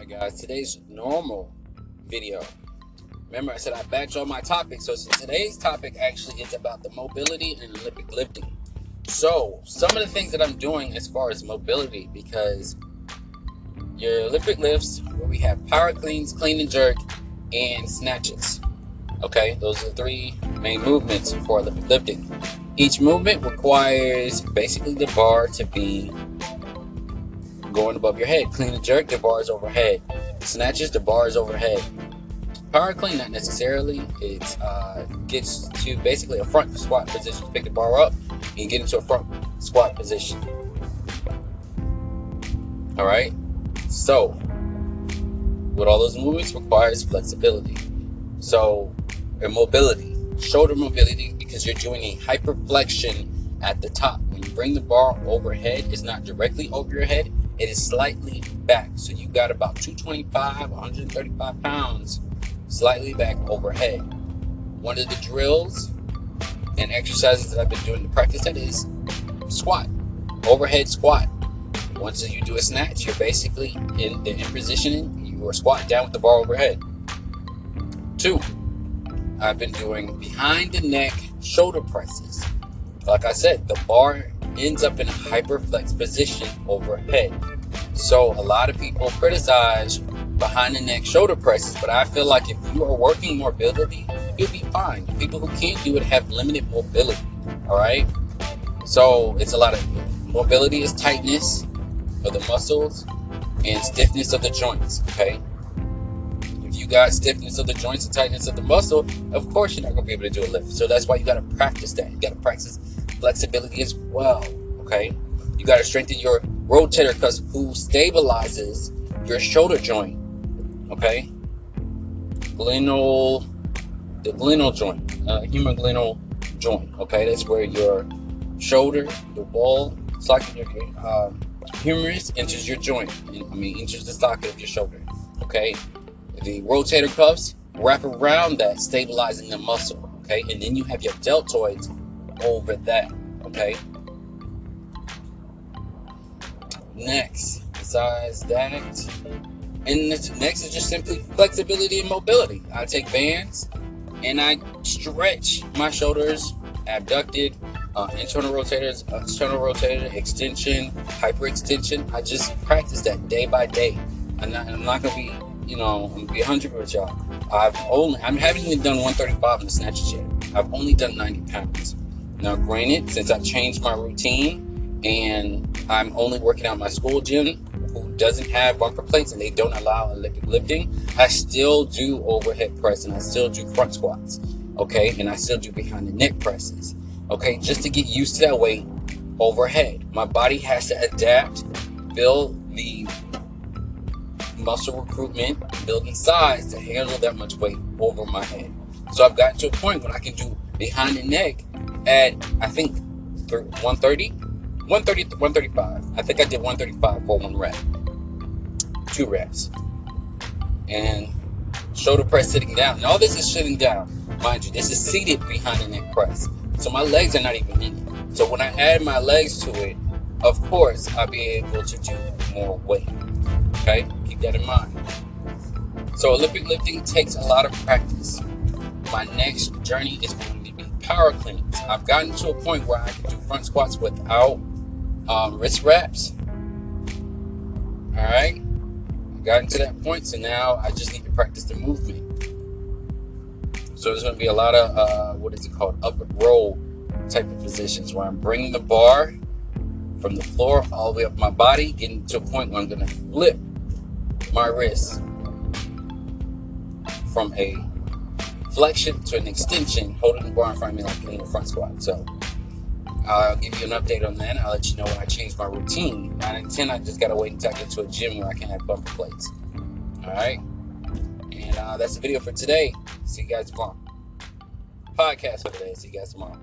Alright guys, today's normal video. Remember I said I batch all my topics, so today's topic actually is about the mobility and Olympic lifting. So, some of the things that I'm doing as far as mobility, because your Olympic lifts, where we have power cleans, clean and jerk, and snatches. Okay, those are the three main movements for Olympic lifting. Each movement requires basically the bar to be going above your head. Clean and jerk, the bar is overhead. Snatches, the bar is overhead. Power clean, not necessarily. It uh, gets to basically a front squat position. Pick the bar up and get into a front squat position. All right. So, with all those movements requires flexibility. So, and mobility, shoulder mobility, because you're doing a hyperflexion at the top. When you bring the bar overhead, it's not directly over your head, it is slightly back. So you got about 225, 135 pounds slightly back overhead. One of the drills and exercises that I've been doing to practice that is squat, overhead squat. Once you do a snatch, you're basically in the in positioning, you are squatting down with the bar overhead. Two, I've been doing behind the neck shoulder presses. Like I said, the bar ends up in a hyperflex position overhead. So a lot of people criticize behind the neck shoulder presses, but I feel like if you are working mobility, you'll be fine. People who can't do it have limited mobility. All right. So it's a lot of mobility is tightness of the muscles and stiffness of the joints. Okay. If you got stiffness of the joints and tightness of the muscle, of course you're not gonna be able to do a lift. So that's why you gotta practice that. You gotta practice flexibility as well. Okay. You gotta strengthen your rotator cuff who stabilizes your shoulder joint okay? Glenal, the glenal joint, uh, joint, okay? That's where your shoulder, the wall, socket your uh, humerus enters your joint. I mean, enters the socket of your shoulder, okay? The rotator cuffs wrap around that, stabilizing the muscle, okay? And then you have your deltoids over that, okay? Next, besides that, and next is just simply flexibility and mobility. I take bands and I stretch my shoulders, abducted, uh, internal rotators, external rotator, extension, hyperextension. I just practice that day by day. I'm not, I'm not gonna be, you know, I'm gonna be 100 with y'all. I've only, I haven't even done 135 in the snatches yet. I've only done 90 pounds. Now, granted, since I've changed my routine and I'm only working out my school gym, who doesn't have bumper plates and they don't allow Olympic lifting, I still do overhead press and I still do front squats. Okay, and I still do behind the neck presses. Okay, just to get used to that weight overhead. My body has to adapt, build the muscle recruitment, building size to handle that much weight over my head. So I've gotten to a point when I can do behind the neck at I think 130 130, 135. I think I did 135 for one rep. Two reps. And shoulder press sitting down. And all this is sitting down. Mind you, this is seated behind the neck press. So my legs are not even in it. So when I add my legs to it, of course, I'll be able to do more weight. Okay? Keep that in mind. So Olympic lifting takes a lot of practice. My next journey is going to be power cleans. I've gotten to a point where I can do front squats without um, wrist wraps. All right, I've gotten to that point, so now I just need to practice the movement. So there's going to be a lot of uh, what is it called, upward roll type of positions where I'm bringing the bar from the floor all the way up my body, getting to a point where I'm going to flip my wrist from a flexion to an extension, holding the bar in front of me like in a front squat. So I'll give you an update on that. I'll let you know when I change my routine. 9 and 10, I just got to wait until I get to a gym where I can have bumper plates. All right. And uh, that's the video for today. See you guys tomorrow. Podcast for today. See you guys tomorrow.